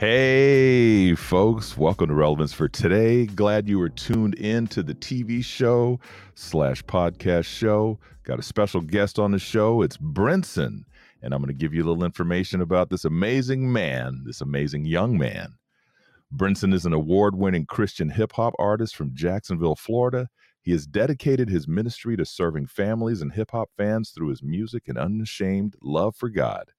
Hey, folks, welcome to Relevance for Today. Glad you were tuned in to the TV show slash podcast show. Got a special guest on the show. It's Brinson, and I'm going to give you a little information about this amazing man, this amazing young man. Brinson is an award winning Christian hip hop artist from Jacksonville, Florida. He has dedicated his ministry to serving families and hip hop fans through his music and unashamed love for God.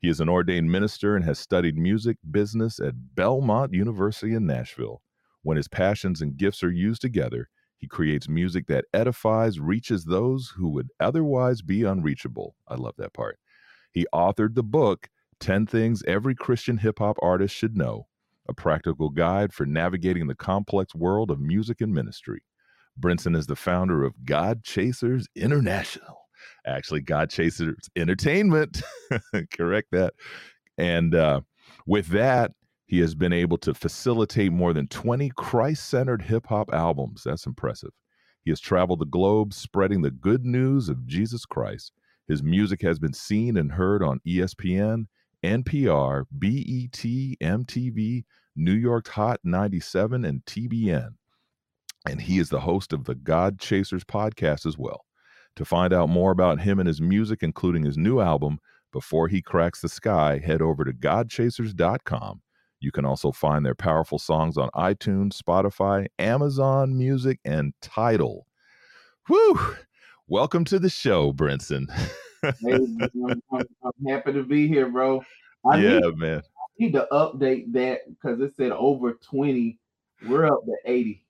He is an ordained minister and has studied music business at Belmont University in Nashville. When his passions and gifts are used together, he creates music that edifies, reaches those who would otherwise be unreachable. I love that part. He authored the book, 10 Things Every Christian Hip Hop Artist Should Know, a practical guide for navigating the complex world of music and ministry. Brinson is the founder of God Chasers International actually God Chasers Entertainment. Correct that. And uh, with that, he has been able to facilitate more than 20 Christ centered hip hop albums. That's impressive. He has traveled the globe spreading the good news of Jesus Christ. His music has been seen and heard on ESPN, NPR, BET, MTV, New York's Hot 97, and TBN. And he is the host of the God Chasers podcast as well. To find out more about him and his music, including his new album, Before He Cracks the Sky, head over to godchasers.com. You can also find their powerful songs on iTunes, Spotify, Amazon Music, and Tidal. Whew! Welcome to the show, Brinson. hey, I'm, I'm, happy to be here, bro. I yeah, need, man. I need to update that because it said over 20. We're up to 80.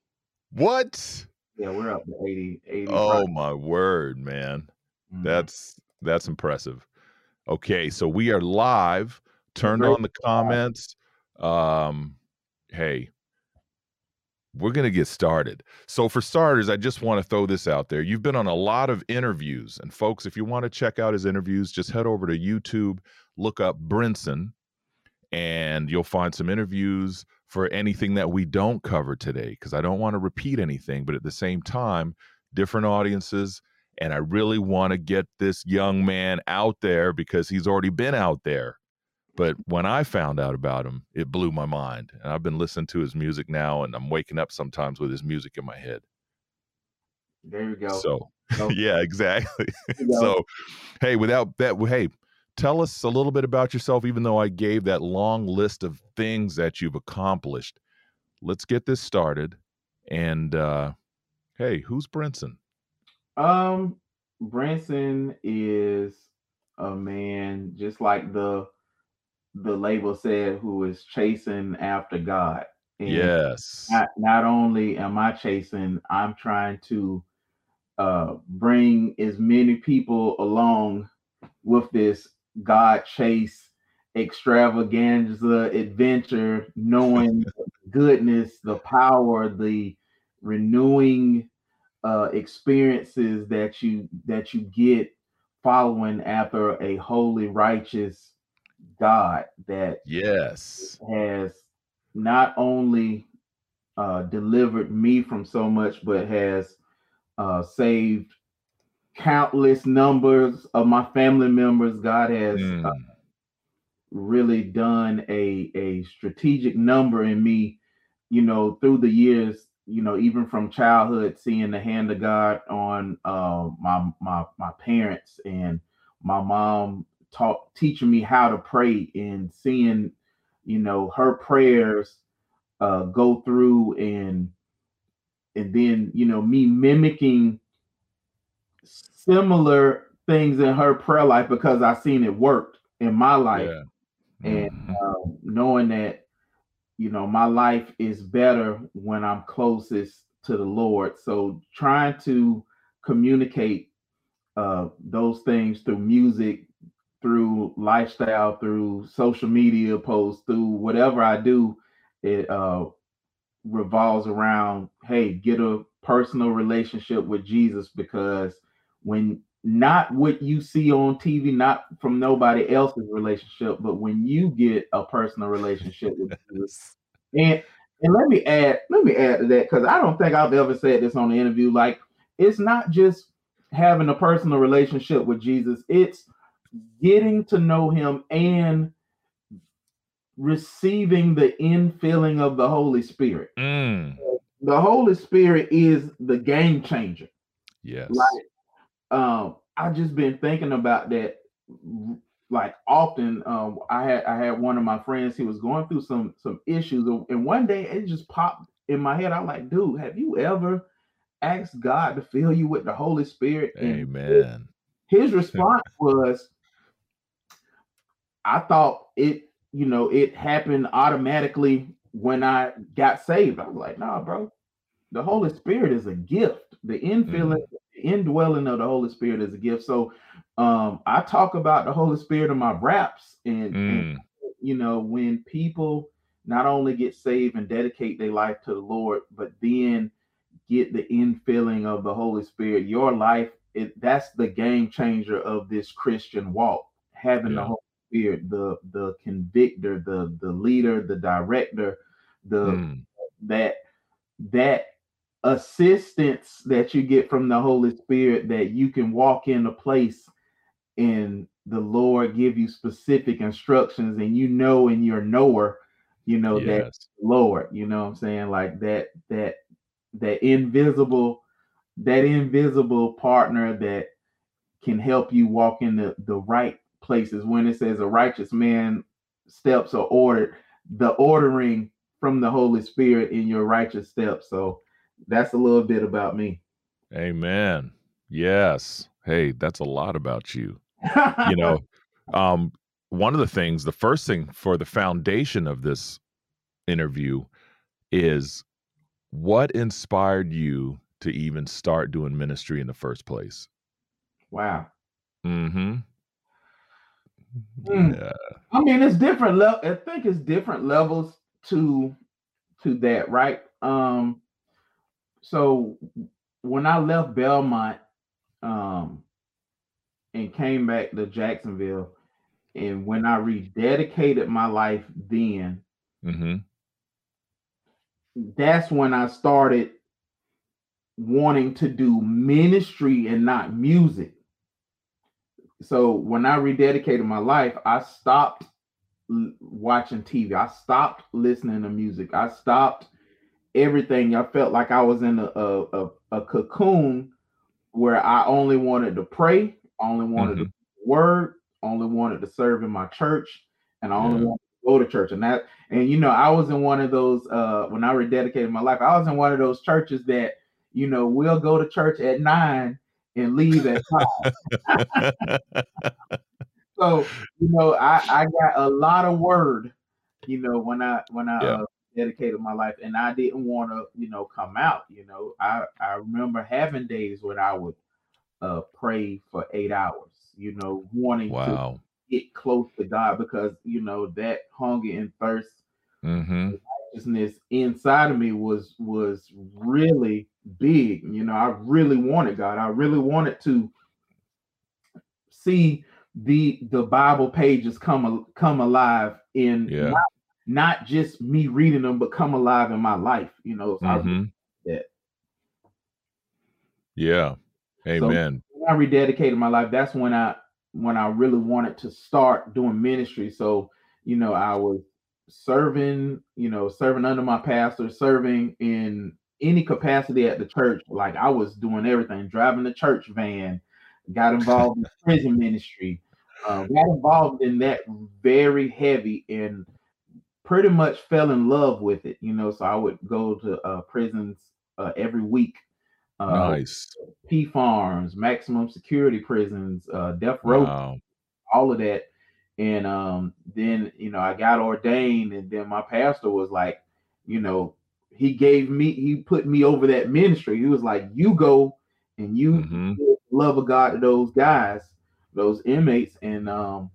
What? Yeah, we're up to 80. 80 oh my word, man. Mm-hmm. That's that's impressive. Okay, so we are live. Turned on the comments. Um, hey, we're going to get started. So, for starters, I just want to throw this out there. You've been on a lot of interviews. And, folks, if you want to check out his interviews, just head over to YouTube, look up Brinson, and you'll find some interviews for anything that we don't cover today because I don't want to repeat anything, but at the same time, different audiences. And I really want to get this young man out there because he's already been out there. But mm-hmm. when I found out about him, it blew my mind. And I've been listening to his music now, and I'm waking up sometimes with his music in my head. There you go. So, yeah, exactly. so, hey, without that, hey, tell us a little bit about yourself, even though I gave that long list of things that you've accomplished. Let's get this started. And uh, hey, who's Brinson? Um, Brinson is a man just like the the label said who is chasing after God. And yes. Not, not only am I chasing, I'm trying to uh bring as many people along with this God chase extravaganza adventure, knowing goodness, the power, the renewing uh, experiences that you that you get following after a holy, righteous God that yes. has not only uh, delivered me from so much, but has uh, saved countless numbers of my family members. God has mm. uh, really done a a strategic number in me, you know, through the years. You know, even from childhood, seeing the hand of God on uh, my my my parents and my mom taught teaching me how to pray and seeing, you know, her prayers uh, go through and and then you know me mimicking similar things in her prayer life because I've seen it worked in my life, yeah. and mm-hmm. um, knowing that you know my life is better when I'm closest to the Lord. So trying to communicate uh, those things through music, through lifestyle, through social media posts, through whatever I do, it uh, revolves around hey, get a personal relationship with Jesus because when not what you see on TV, not from nobody else's relationship, but when you get a personal relationship with Jesus. And and let me add, let me add to that because I don't think I've ever said this on the interview. Like, it's not just having a personal relationship with Jesus, it's getting to know him and receiving the infilling of the Holy Spirit. Mm. The Holy Spirit is the game changer. Yes. Like, um, I've just been thinking about that like often. Um, I had I had one of my friends, he was going through some some issues, and one day it just popped in my head. I'm like, dude, have you ever asked God to fill you with the Holy Spirit? Amen. his, his response was, I thought it you know, it happened automatically when I got saved. I was like, nah, bro. The Holy Spirit is a gift. The infilling, mm. Indwelling of the Holy Spirit is a gift. So um, I talk about the Holy Spirit in my raps, and, mm. and you know, when people not only get saved and dedicate their life to the Lord, but then get the infilling of the Holy Spirit, your life, it, that's the game changer of this Christian walk. Having yeah. the Holy spirit, the the convictor, the the leader, the director, the mm. that that assistance that you get from the Holy Spirit that you can walk in a place and the Lord give you specific instructions and you know in your knower, you know yes. that Lord, you know what I'm saying? Like that that that invisible that invisible partner that can help you walk in the, the right places when it says a righteous man steps are ordered, the ordering from the Holy Spirit in your righteous steps. So that's a little bit about me. Amen. Yes. Hey, that's a lot about you. you know, um, one of the things, the first thing for the foundation of this interview is what inspired you to even start doing ministry in the first place? Wow. Mm-hmm. Mm. Yeah. I mean, it's different level. I think it's different levels to to that, right? Um, so when I left Belmont, um, and came back to Jacksonville, and when I rededicated my life, then mm-hmm. that's when I started wanting to do ministry and not music so when I rededicated my life, I stopped watching TV. I stopped listening to music. I stopped everything. I felt like I was in a, a, a cocoon where I only wanted to pray, only wanted mm-hmm. to word, only wanted to serve in my church, and I only yeah. wanted to go to church. And that, and you know, I was in one of those uh when I rededicated my life, I was in one of those churches that, you know, we'll go to church at nine and leave at five. so you know, I I got a lot of word, you know, when I when I yeah. uh, dedicated my life, and I didn't want to, you know, come out. You know, I I remember having days when I would uh pray for eight hours. You know, wanting wow. to get close to God because you know that hunger and thirst. Mm-hmm righteousness inside of me was was really big. You know, I really wanted God. I really wanted to see the the Bible pages come come alive in yeah. not, not, just me reading them, but come alive in my life. You know, so mm-hmm. that. Yeah. Amen. So I rededicated my life. That's when I when I really wanted to start doing ministry. So, you know, I was serving, you know, serving under my pastor, serving in any capacity at the church. Like I was doing everything, driving the church van, got involved in prison ministry, uh, got involved in that very heavy and pretty much fell in love with it, you know. So I would go to uh, prisons uh, every week. Uh, nice. P farms, maximum security prisons, uh, death row, wow. all of that and um, then you know I got ordained, and then my pastor was like, you know, he gave me, he put me over that ministry. He was like, you go and you mm-hmm. love of God to those guys, those inmates, and um,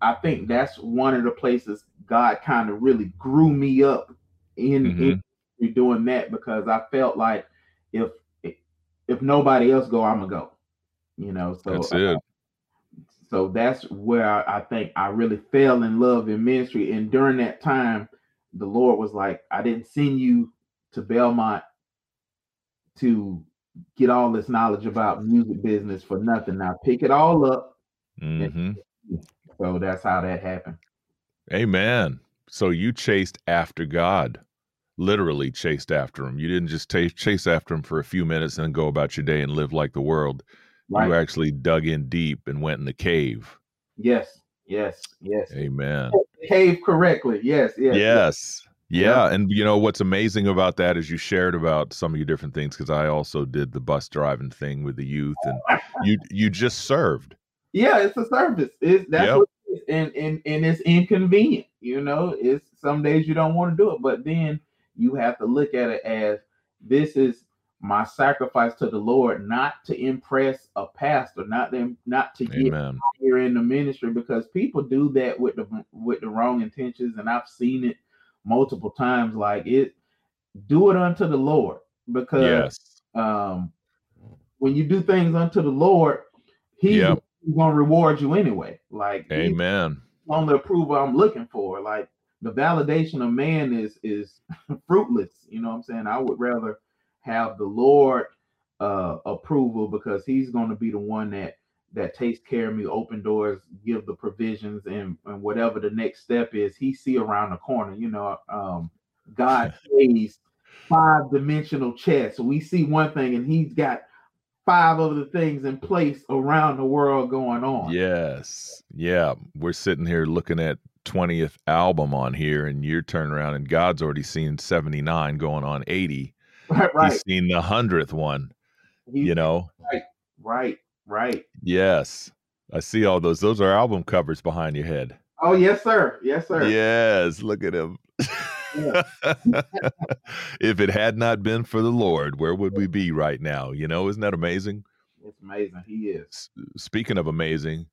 I think that's one of the places God kind of really grew me up in, mm-hmm. in doing that because I felt like if if nobody else go, I'm gonna go. You know, so That's uh, it. so that's where I, think I really fell in love in ministry. And during that time, the Lord was like, I didn't send you to Belmont to get all this knowledge about music business for nothing. Now pick it all up. hmm So that's how that happened. Amen. So you chased after God, literally chased after him. You didn't just ta chase after him for a few minutes and then go about your day and live like the world. Right. You actually dug in deep and went in the cave. Yes, yes, yes. Amen. Cave correctly. Yes, yes. Yes. Yeah. And you know what's amazing about that is you shared about some of your different things because I also did the bus driving thing with the youth and you you just served. Yeah, it's a service. It's that's Yep. what. And, and and it's inconvenient, you know. It's some days you don't want to do it, but then you have to look at it as this is my sacrifice to the Lord, not to impress a pastor, not them, not to get here in the ministry, because people do that with the with the wrong intentions, and I've seen it multiple times. Like it, do it unto the Lord, because Yes. um, when you do things unto the Lord, He Yep. To reward you anyway. Like Amen. on the approval I'm looking for. Like the validation of man is is fruitless. You know what I'm saying? I would rather have the Lord uh approval because He's going to be the one that that takes care of me, open doors, give the provisions, and and whatever the next step is, He see around the corner. You know, um, God plays five dimensional chess. We see one thing, and He's got five of the things in place around the world going on. Yes. Yeah. We're sitting here looking at 20th album on here, and you're turning around and God's already seen 79 going on 80. Right, right. He's seen the hundredth one, He's you know. Right. Right, right. Yes. I see all those. Those are album covers behind your head. Oh, yes, sir. Yes, sir. Yes, look at him. If it had not been for the Lord, where would we be right now? You know, isn't that amazing? It's amazing. He is. Speaking of amazing,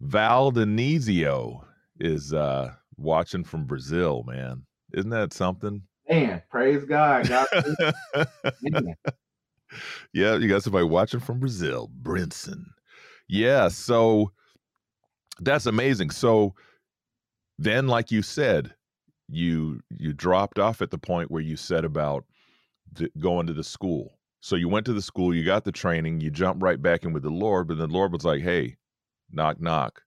Val Denizio is uh watching from Brazil, man. Isn't that something? Man, praise God. God yeah, you got somebody watching from Brazil, Brinson. Yeah, so that's amazing. So then, like you said, you you dropped off at the point where you said about th- going to the school. So you went to the school, you got the training, you jumped right back in with the Lord, but the Lord was like, "Hey, knock knock,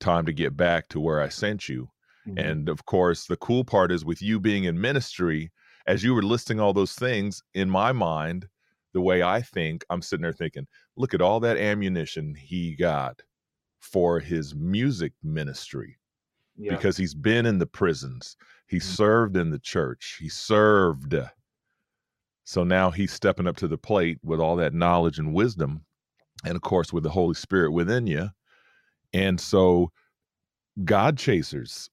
time to get back to where I sent you." Mhm. And of course, the cool part is with you being in ministry, as you were listing all those things, in my mind, the way I think, I'm sitting there thinking, look at all that ammunition he got for his music ministry yeah. because he's been in the prisons, he Mhm. served in the church, he served. So now he's stepping up to the plate with all that knowledge and wisdom, and of course, with the Holy Spirit within you. And so, God Chasers,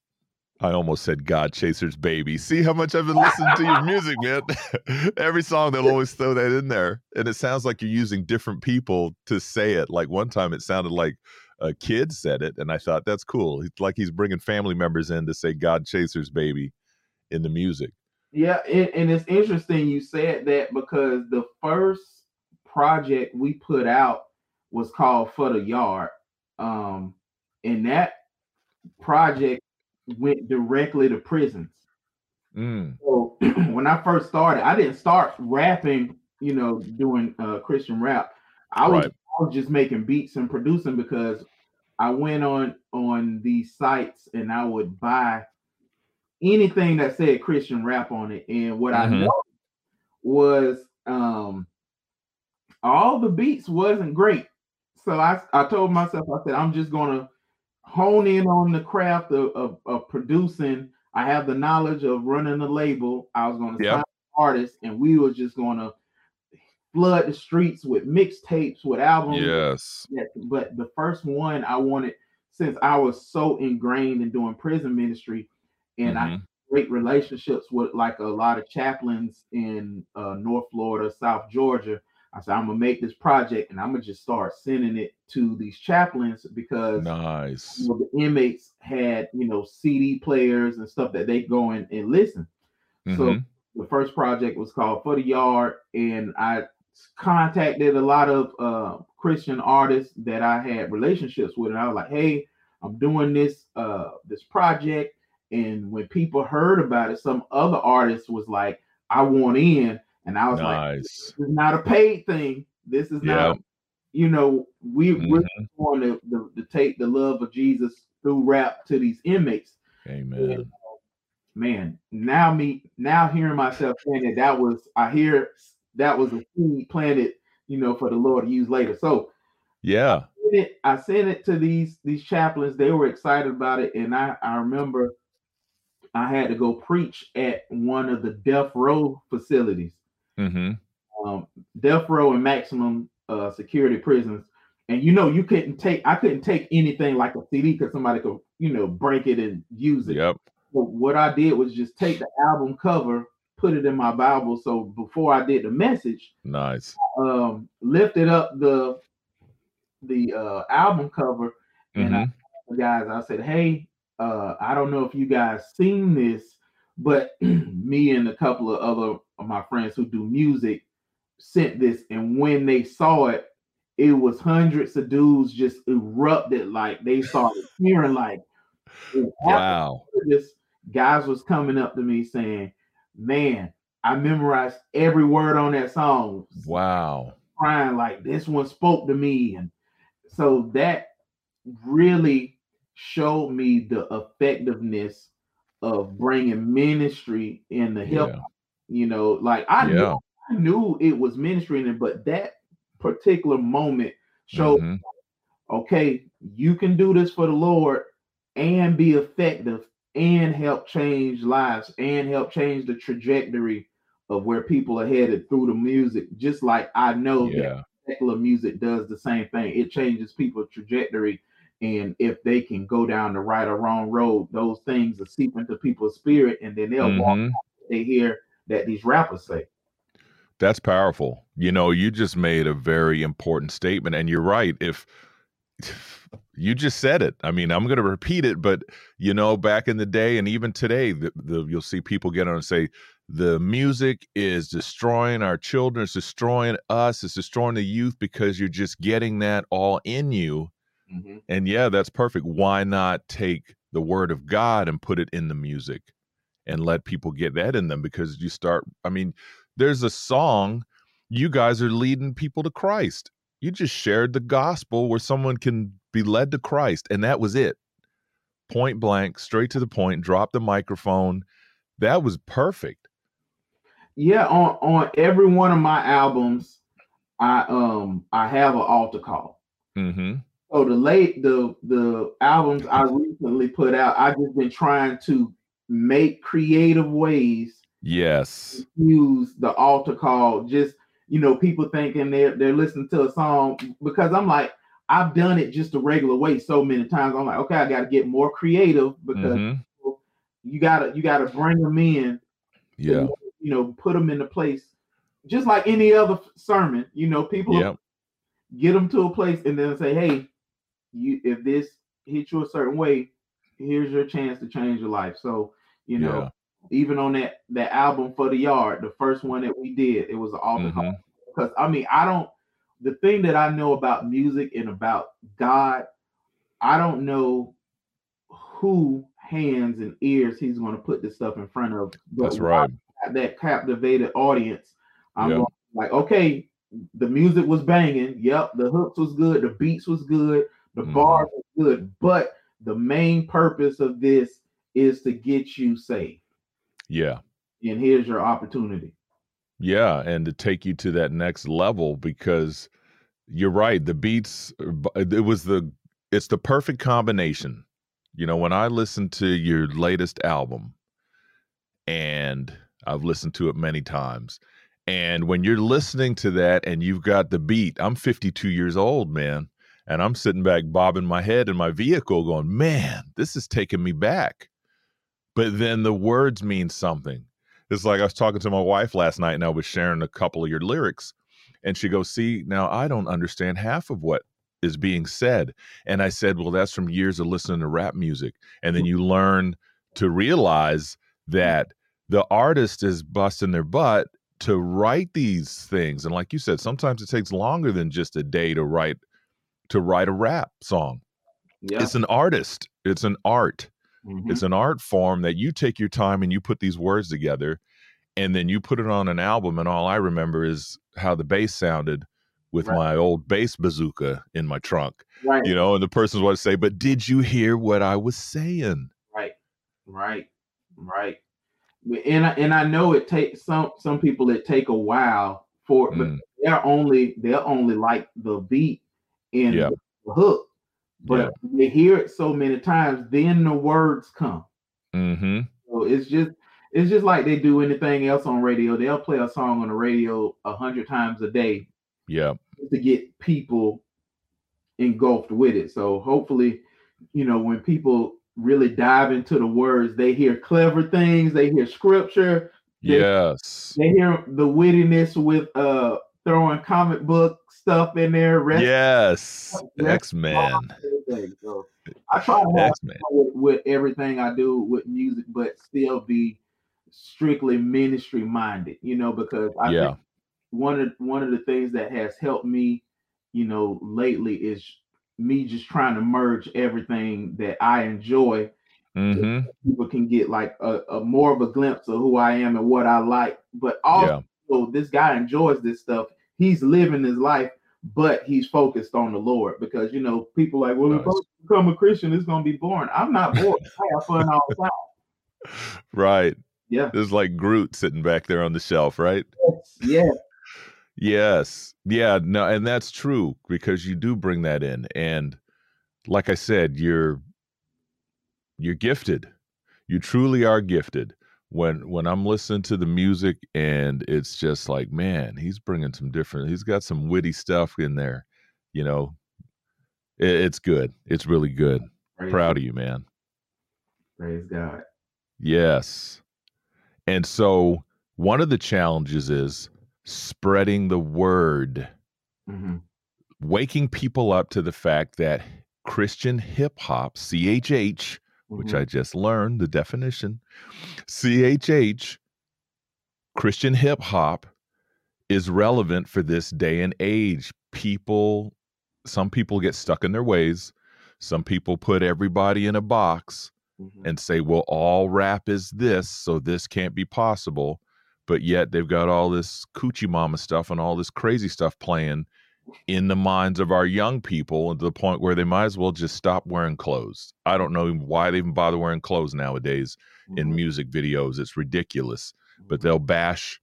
I almost said God Chasers, baby. See how much I've been listening to your music, man. Every song they'll always throw that in there. And it sounds like you're using different people to say it. Like one time it sounded like a kid said it. And I thought that's cool. It's like he's bringing family members in to say God Chasers, baby in the music. Yeah, and, and it's interesting you said that because the first project we put out was called For the Yard. Um, and that project went directly to prisons. Mm, So when I first started, I didn't start rapping, you know, doing uh, Christian rap. I was, Right. I was just making beats and producing because I went on on these sites and I would buy anything that said Christian rap on it. And what I Mhm. noticed was um all the beats wasn't great. So I, I told myself, I said, I'm just gonna hone in on the craft of, of, of producing. I have the knowledge of running a label. I was gonna Yep. sign artists, and we were just gonna flood the streets with mixtapes, with albums. yes. Yes, but the first one I wanted, since I was so ingrained in doing prison ministry, and I Mhm. great relationships with like a lot of chaplains in uh, North Florida, South Georgia. I said I'm gonna make this project and I'm gonna just start sending it to these chaplains because Nice. you know, the inmates had you know CD players and stuff that they go in and listen. So Mhm. the first project was called For the Yard, and I contacted a lot of uh, Christian artists that I had relationships with, and I was like, "Hey, I'm doing this uh, this project." And when people heard about it, some other artists was like, "I want in," and I was nice. like, "This is not a paid thing. This is yep. not." You know, we mm-hmm. we're going to, to, to take the love of Jesus through rap to these inmates. Amen. And, man, now me now hearing myself saying that that was I hear that was a seed planted, you know, for the Lord to use later. So yeah, I sent it, I sent it to these these chaplains. They were excited about it, and I I remember I had to go preach at one of the death row facilities, mm-hmm. um, death row and maximum uh, security prisons. And you know, you couldn't take I couldn't take anything like a CD because somebody could you know break it and use it. Yep. So what I did was just take the album cover, put it in my Bible. So before I did the message, nice, um, lifted up the the uh, album cover, and mm-hmm. I, guys, I said, "Hey, uh, I don't know if you guys seen this, but me and a couple of other of my friends who do music sent this, and when they saw it, it was hundreds of dudes just erupted like they started hearing like, wow, this guys was coming up to me saying, "Man, I memorized every word on that song." Wow, crying like this one spoke to me, and so that really showed me the effectiveness of bringing ministry in the help. Yeah. You know, like I yeah. knew I knew it was ministry in it, but that particular moment showed, mm-hmm. okay, you can do this for the Lord and be effective and help change lives and help change the trajectory of where people are headed through the music. Just like I know yeah. that secular music does the same thing. It changes people's trajectory. And if they can go down the right or wrong road, those things are seep into people's spirit, and then they'll mm-hmm. walk. They hear that these rappers say. That's powerful. You know, you just made a very important statement, and you're right. If you just said it. I mean, I'm going to repeat it, but you know, back in the day and even today, the, the, you'll see people get on and say the music is destroying our children, it's destroying us, it's destroying the youth because you're just getting that all in you. Mm-hmm. And yeah, that's perfect. Why not take the word of God and put it in the music and let people get that in them? Because you start, I mean, there's a song, you guys are leading people to Christ. You just shared the gospel where someone can be led to Christ. And that was it. Point blank, straight to the point, drop the microphone. That was perfect. Yeah, on on every one of my albums, I um I have an altar call. Mm-hmm. So the late the the albums I recently put out, I've just been trying to make creative ways. Yes. Use the altar call. Just you know, people thinking they're they're listening to a song because I'm like, I've done it just a regular way so many times. I'm like, okay, I got to get more creative because mm-hmm. you gotta you gotta bring them in. Yeah. To, you know, put them in the place, just like any other sermon. You know, people yep. get them to a place and then say, hey, you if this hits you a certain way, here's your chance to change your life. So you know. Even on that that album for the yard, the first one that we did, it was altar mm-hmm. because I mean I don't the thing that I know about music and about God, I don't know who hands and ears he's going to put this stuff in front of. But That's right. That captivated audience. I'm yep. like, okay, the music was banging. Yep, the hooks was good, the beats was good, the mm. bars was good, but the main purpose of this is to get you saved. Yeah. And here's your opportunity. Yeah, and to take you to that next level because you're right. The beats, it was the, it's the perfect combination. You know, when I listened to your latest album, and I've listened to it many times, and when you're listening to that and you've got the beat, I'm 52 years old, man, and I'm sitting back bobbing my head in my vehicle going, man, this is taking me back. But then the words mean something. It's like I was talking to my wife last night and I was sharing a couple of your lyrics and she goes, See, now I don't understand half of what is being said. And I said, Well, that's from years of listening to rap music. And then mm-hmm. you learn to realize mm-hmm. that the artist is busting their butt to write these things and like you said sometimes it takes longer than just a day to write to write a rap song Yeah. it's an artist it's an art Mhm. it's an art form that you take your time and you put these words together and then you put it on an album and all i remember is how the bass sounded with Right. my old bass bazooka in my trunk right. you know and the person's want to say but did you hear what i was saying Right, right, right. And I, and I know it takes some some people it take a while for but Mm, they're only they're only like the beat and Yeah. the hook. But Yeah. they hear it so many times, then the words come. mm-hmm So it's just it's just like they do anything else on radio. They'll play a song on the radio a hundred times a day yeah to get people engulfed with it. So hopefully, you know, when people really dive into the words, they hear clever things, they hear scripture, They- yes they hear the wittiness with uh throwing comic book stuff in there, yes x-men everything. So I try to have with, with everything I do with music, but still be strictly ministry minded, you know, because I yeah think one of one of the things that has helped me, you know, lately is me just trying to merge everything that I enjoy. mm-hmm People can get like a, a more of a glimpse of who I am and what I like. But also, yeah this guy enjoys this stuff. He's living his life, but he's focused on the Lord because you know people like, well, if I become a Christian, it's gonna be boring. I'm not bored. I have fun all the time. right Yeah. there's like groot sitting back there on the shelf right Yeah. Yes. Yeah, no, and that's true because you do bring that in and like I said, you're you're gifted. You truly are gifted. When when I'm listening to the music and it's just like, man, he's bringing some different he's got some witty stuff in there, you know. It, it's good. It's really good. Praise Proud of you, man. Praise God. Yes. And so one of the challenges is spreading the word. hmm waking people up to the fact that Christian hip hop, CHH, which Mm-hmm. I just learned the definition, CHH, Christian hip hop is relevant for this day and age. People, some people get stuck in their ways. Some people put everybody in a box Mhm. and say, well, all rap is this, so this can't be possible. But yet they've got all this coochie mama stuff and all this crazy stuff playing in the minds of our young people and to the point where they might as well just stop wearing clothes. I don't know why they even bother wearing clothes nowadays in Mhm. music videos. It's ridiculous. But Mhm. they'll bash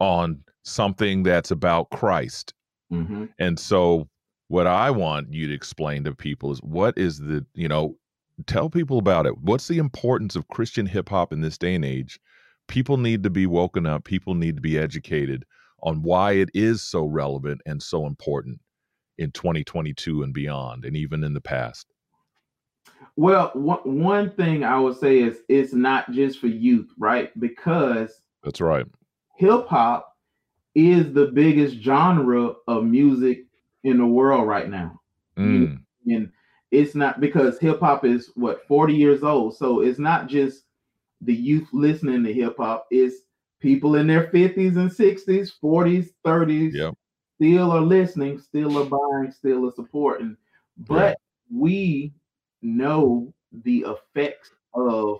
on something that's about Christ. Mhm. And so what I want you to explain to people is what is the, you know, tell people about it. What's the importance of Christian hip hop in this day and age? People need to be woken up. People need to be educated on why it is so relevant and so important in 2022 and beyond, and even in the past. Well, one, one thing I would say is it's not just for youth, right? Because That's right. hip hop is the biggest genre of music in the world right now. Mm, And it's not because hip hop is what 40 years old. So it's not just the youth listening to hip hop, it's people in their 50s and 60s, 40s, 30s Yep. still are listening, still are buying, still are supporting. But we know the effects of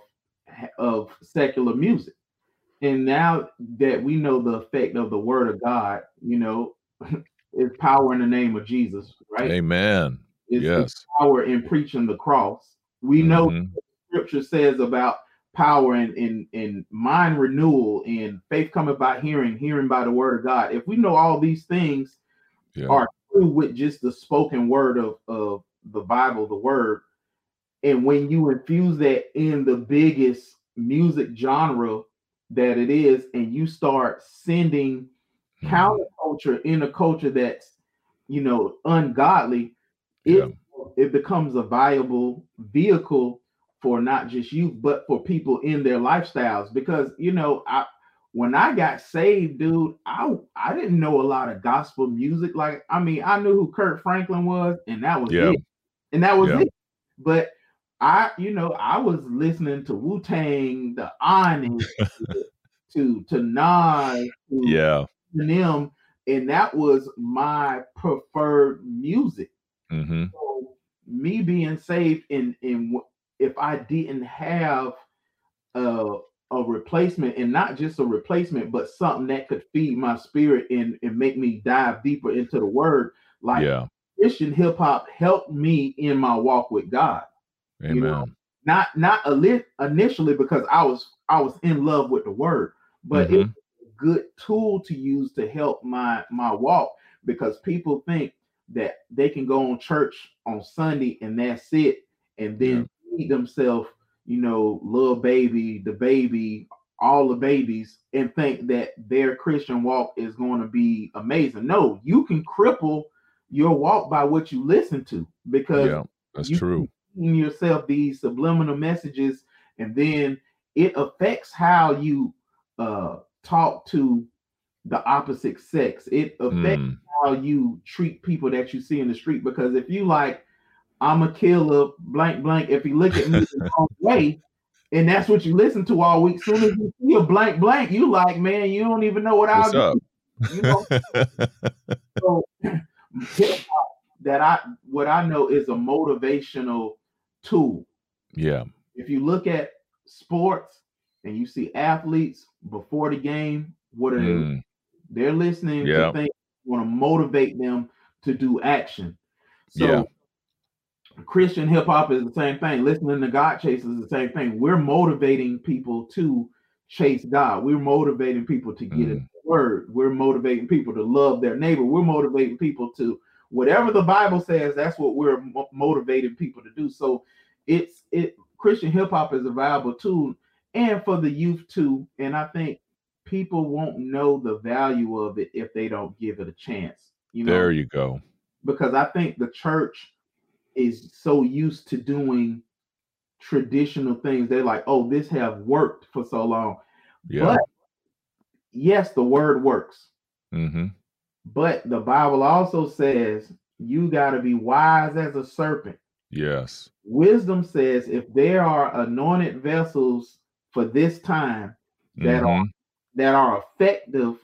of secular music. And now that we know the effect of the word of God, you know, is power in the name of Jesus, right? Amen. It's, it's yes. power in preaching the cross. We know Mhm. scripture says about power and in, in mind renewal and faith coming by hearing, hearing by the word of God. If we know all these things Yeah. are true with just the spoken word of, of the Bible, the word, and when you infuse that in the biggest music genre that it is, and you start sending Mhm. counterculture in a culture that's you know ungodly, it it becomes a viable vehicle for not just you, but for people in their lifestyles. Because you know, I when I got saved, dude, I I didn't know a lot of gospel music. Like, I mean, I knew who Kirk Franklin was, and that was Yeah. it, and that was Yeah. it. But I, you know, I was listening to Wu Tang, the Onyx, to to Nas, to Yeah. them, and that was my preferred music. hmm So me being saved in in wh- if I didn't have a a replacement and not just a replacement, but something that could feed my spirit and, and make me dive deeper into the word, like Yeah. Christian hip hop helped me in my walk with God. Amen. you know, Not not a lit initially because I was I was in love with the word, but Mhm. it's a good tool to use to help my my walk because people think that they can go on church on Sunday and that's it, and then feed themselves, you know, little baby, the baby, all the babies, and think that their Christian walk is going to be amazing. No, you can cripple your walk by what you listen to because yeah. That's true. yourself these subliminal messages, and then it affects how you uh talk to the opposite sex. It affects Mm. how you treat people that you see in the street. Because if you like, I'm a killer, blank blank. If you look at me the wrong way, and that's what you listen to all week, soon as you see a blank blank, you like, man, you don't even know what What's I'll up? do. You know, so that I what I know is a motivational tool. yeah. If you look at sports and you see athletes before the game, what are they? Mm. They're listening Yeah. to things want to motivate them to do action. So Yeah. Christian hip hop is the same thing. Listening to God Chase is the same thing. We're motivating people to chase God. We're motivating people to get in Mm. the word. We're motivating people to love their neighbor. We're motivating people to whatever the Bible says. That's what we're mo- motivating people to do. So it's it Christian hip hop is a valuable tool and for the youth too. And I think people won't know the value of it if they don't give it a chance. You know, There you go. because I think the church is so used to doing traditional things. They're like, oh, this have worked for so long. Yeah. But yes, the word works. hmm But the Bible also says you got to be wise as a serpent. Yes. Wisdom says if there are anointed vessels for this time that are Mhm. that are effective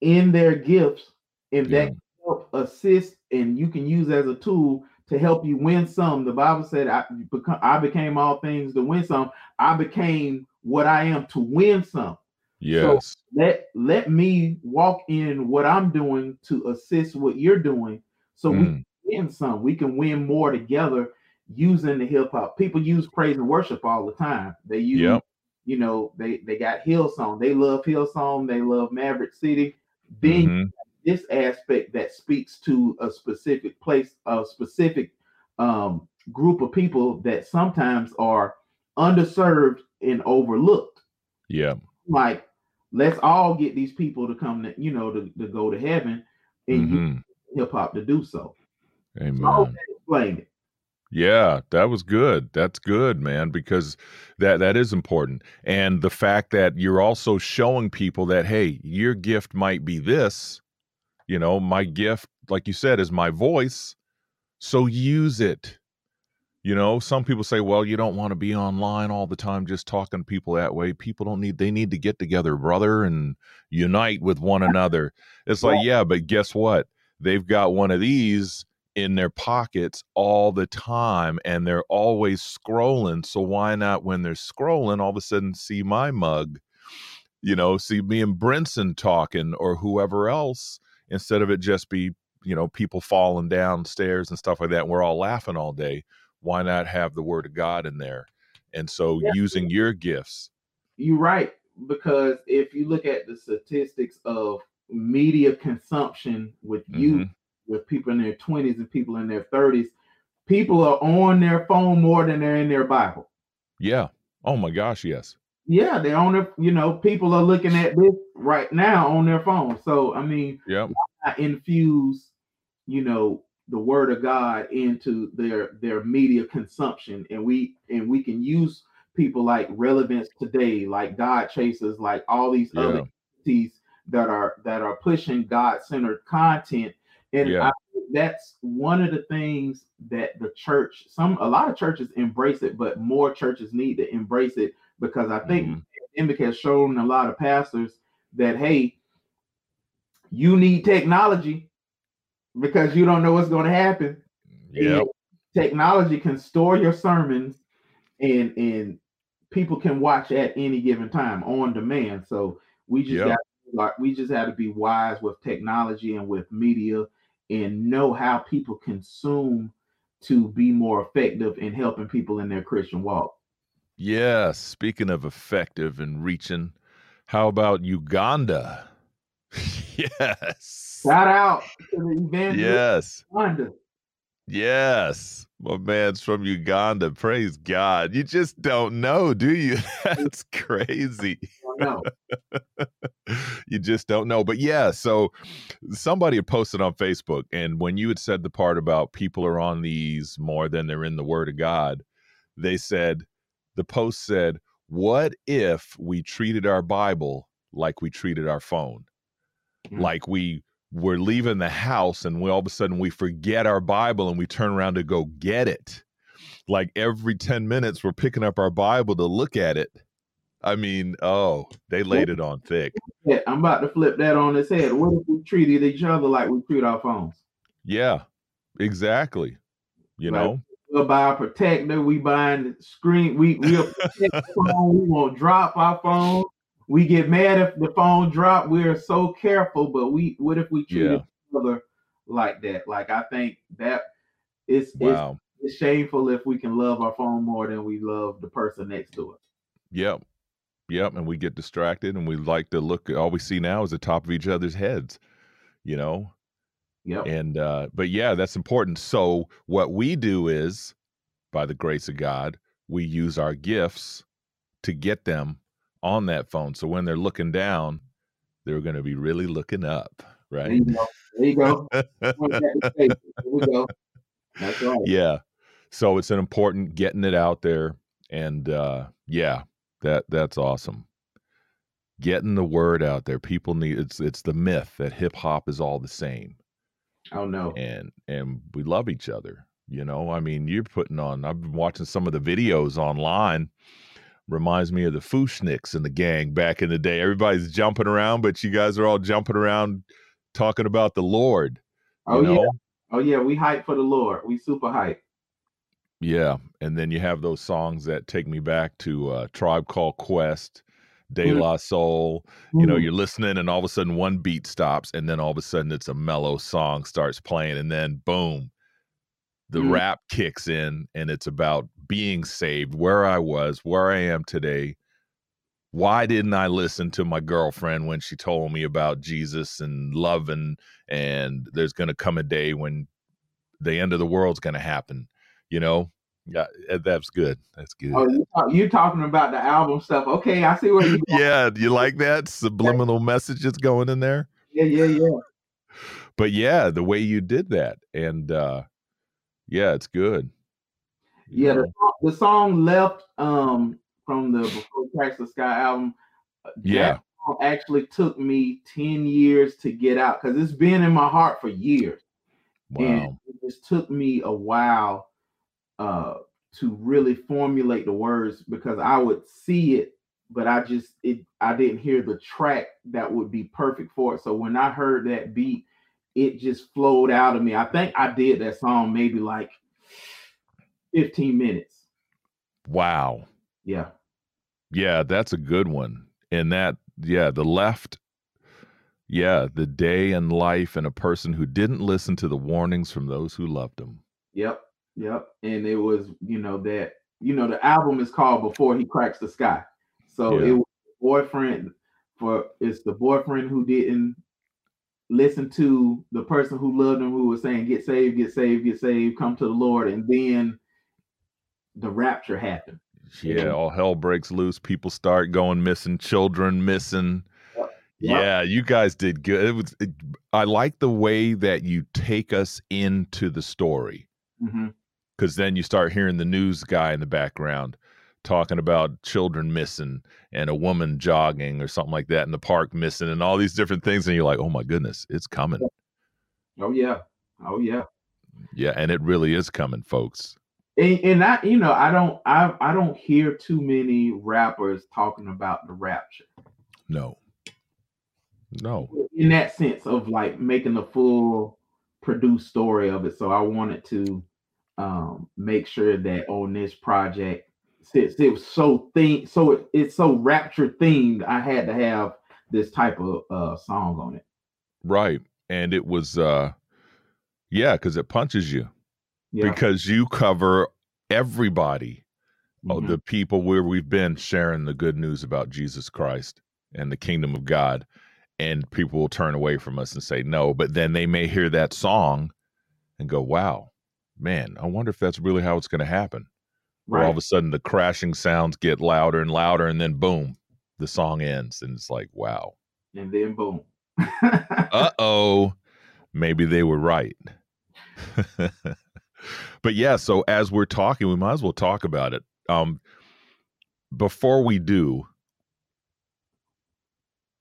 in their gifts and Yeah. that help assist and you can use as a tool to help you win some. The Bible said, I become I became all things to win some. I became what I am to win some. Yes. Let let me walk in what I'm doing to assist what you're doing so we Mm. can win some. We can win more together using the hip hop. People use praise and worship all the time. They use Yep. you know, they they got Hillsong. They love Hillsong. They love Maverick City. Then Mhm. This aspect that speaks to a specific place, a specific um, group of people that sometimes are underserved and overlooked. Yeah. Like, let's all get these people to come, to, you know, to, to go to heaven, and Mhm. hip hop to do so. So Amen. explained it. Yeah, that was good. That's good, man, because that that is important. And the fact that you're also showing people that hey, your gift might be this, you know, my gift like you said is my voice, so use it. You know, some people say, well, you don't want to be online all the time just talking to people that way. People don't need they need to get together, brother, and unite with one another. It's like, Right. yeah, but guess what? They've got one of these in their pockets all the time and they're always scrolling. So why not when they're scrolling all of a sudden see my mug, you know, see me and Brinson talking or whoever else instead of it just be, you know, people falling downstairs and stuff like that. And we're all laughing all day. Why not have the word of God in there? And so Yeah. using your gifts. You're right because if you look at the statistics of media consumption with youth, Mhm. with people in their 20s and people in their 30s, people are on their phone more than they're in their Bible. Yeah. Oh my gosh, yes. Yeah, they're on their, you know, people are looking at this right now on their phone. So, I mean, Yep. I infuse, you know, the word of God into their their media consumption, and we and we can use people like relevance today, like God chasers, like all these other Yeah. entities that are that are pushing God centered content. And Yeah. I think that's one of the things that the church, some a lot of churches embrace it, but more churches need to embrace it because I think mm-hmm. has shown a lot of pastors that hey, you need technology because you don't know what's going to happen. Yeah, technology can store your sermons and and people can watch at any given time on demand. So we just yep. got we just had to be wise with technology and with media and know how people consume to be more effective in helping people in their Christian walk. Yes. Speaking of effective and reaching, how about Uganda? yes. Shout out to the evangelist. Yes. Uganda. Yes. My man's from Uganda. Praise God. You just don't know, do you? That's crazy. No. you just don't know. But yeah, so somebody had posted on Facebook, and when you had said the part about people are on these more than they're in the Word of God, they said, the post said, What if we treated our Bible like we treated our phone? Mm-hmm. Like we we're leaving the house and we all of a sudden we forget our Bible and we turn around to go get it. Like every 10 minutes, we're picking up our Bible to look at it. I mean, oh, they laid it on thick. Yeah, I'm about to flip that on its head. What if we treated each other like we treat our phones? Yeah, exactly. You like, know, we'll buy a protector. We buying the screen. We we'll protect the phone. We won't drop our phone we get mad if the phone drop. We're so careful, but we what if we treat yeah. each other like that? Like I think that it's, wow. it's it's shameful if we can love our phone more than we love the person next to us. Yep. Yep. And we get distracted and we like to look all we see now is the top of each other's heads, you know? Yep. And uh, but yeah, that's important. So what we do is by the grace of God, we use our gifts to get them on that phone. So when they're looking down, they're going to be really looking up, right? There you go. There you go. go. That's right. Yeah. So it's an important getting it out there, and uh, yeah, that that's awesome. Getting the word out there. People need it's it's the myth that hip hop is all the same. Oh no. And and we love each other. You know, I mean, you're putting on. I've been watching some of the videos online reminds me of the Fu-Schnicks and the gang back in the day. Everybody's jumping around, but you guys are all jumping around talking about the Lord. Oh know? yeah. Oh yeah, we hype for the Lord. We super hype. Yeah, and then you have those songs that take me back to uh, Tribe Called Quest, De mm. La Soul. Mm. You know, mm. you're listening, and all of a sudden one beat stops, and then all of a sudden it's a mellow song starts playing, and then boom, the mm. rap kicks in, and it's about being saved, where I was, where I am today. Why didn't I listen to my girlfriend when she told me about Jesus and love and and there's going to come a day when the end of the world's going to happen, you know? Yeah, that's good. That's good. Oh, you talk, you're talking about the album stuff. Okay, I see where you. yeah, do you like that subliminal messages going in there? Yeah, yeah, yeah. But yeah, the way you did that, and uh yeah, it's good. Yeah, the, the, song "Left" um, from the Before Cracks the Sky album. Uh, yeah, actually took me ten years to get out because it's been in my heart for years. Wow, and it just took me a while uh, to really formulate the words because I would see it, but I just it I didn't hear the track that would be perfect for it. So when I heard that beat, it just flowed out of me. I think I did that song maybe like 15 minutes. Wow. Yeah. Yeah, that's a good one. And that, yeah, the left, yeah, the day and life and a person who didn't listen to the warnings from those who loved him. Yep. Yep. And it was, you know, that, you know, the album is called Before He Cracks the Sky. So yeah. it was boyfriend for it's the boyfriend who didn't listen to the person who loved him who was saying, Get saved, get saved, get saved, come to the Lord. And then the rapture happened. Yeah, all hell breaks loose. People start going missing, children missing. Yep. Yeah, you guys did good. It was. It, I like the way that you take us into the story, mm-hmm. Because then you start hearing the news guy in the background talking about children missing and a woman jogging or something like that in the park missing and all these different things, and you're like, oh my goodness, it's coming. Oh yeah, Oh yeah. Yeah, and it really is coming, folks. And, and I, you know, I don't, I, I don't hear too many rappers talking about the rapture. No. No. In that sense of like making a full produced story of it. So I wanted to um make sure that on this project, since it was so theme, so it, it's so rapture themed, I had to have this type of uh song on it. Right. And it was uh yeah, because it punches you. Yeah. Because you cover everybody, oh, Mhm. the people where we've been sharing the good news about Jesus Christ and the kingdom of God. And people will turn away from us and say no, but then they may hear that song and go, Wow, man, I wonder if that's really how it's gonna happen. Where all right. of a sudden the crashing sounds get louder and louder, and then boom, the song ends. And it's like, wow. and then boom. uh oh, maybe they were right. but yeah, so as we're talking, we might as well talk about it. Um, before we do,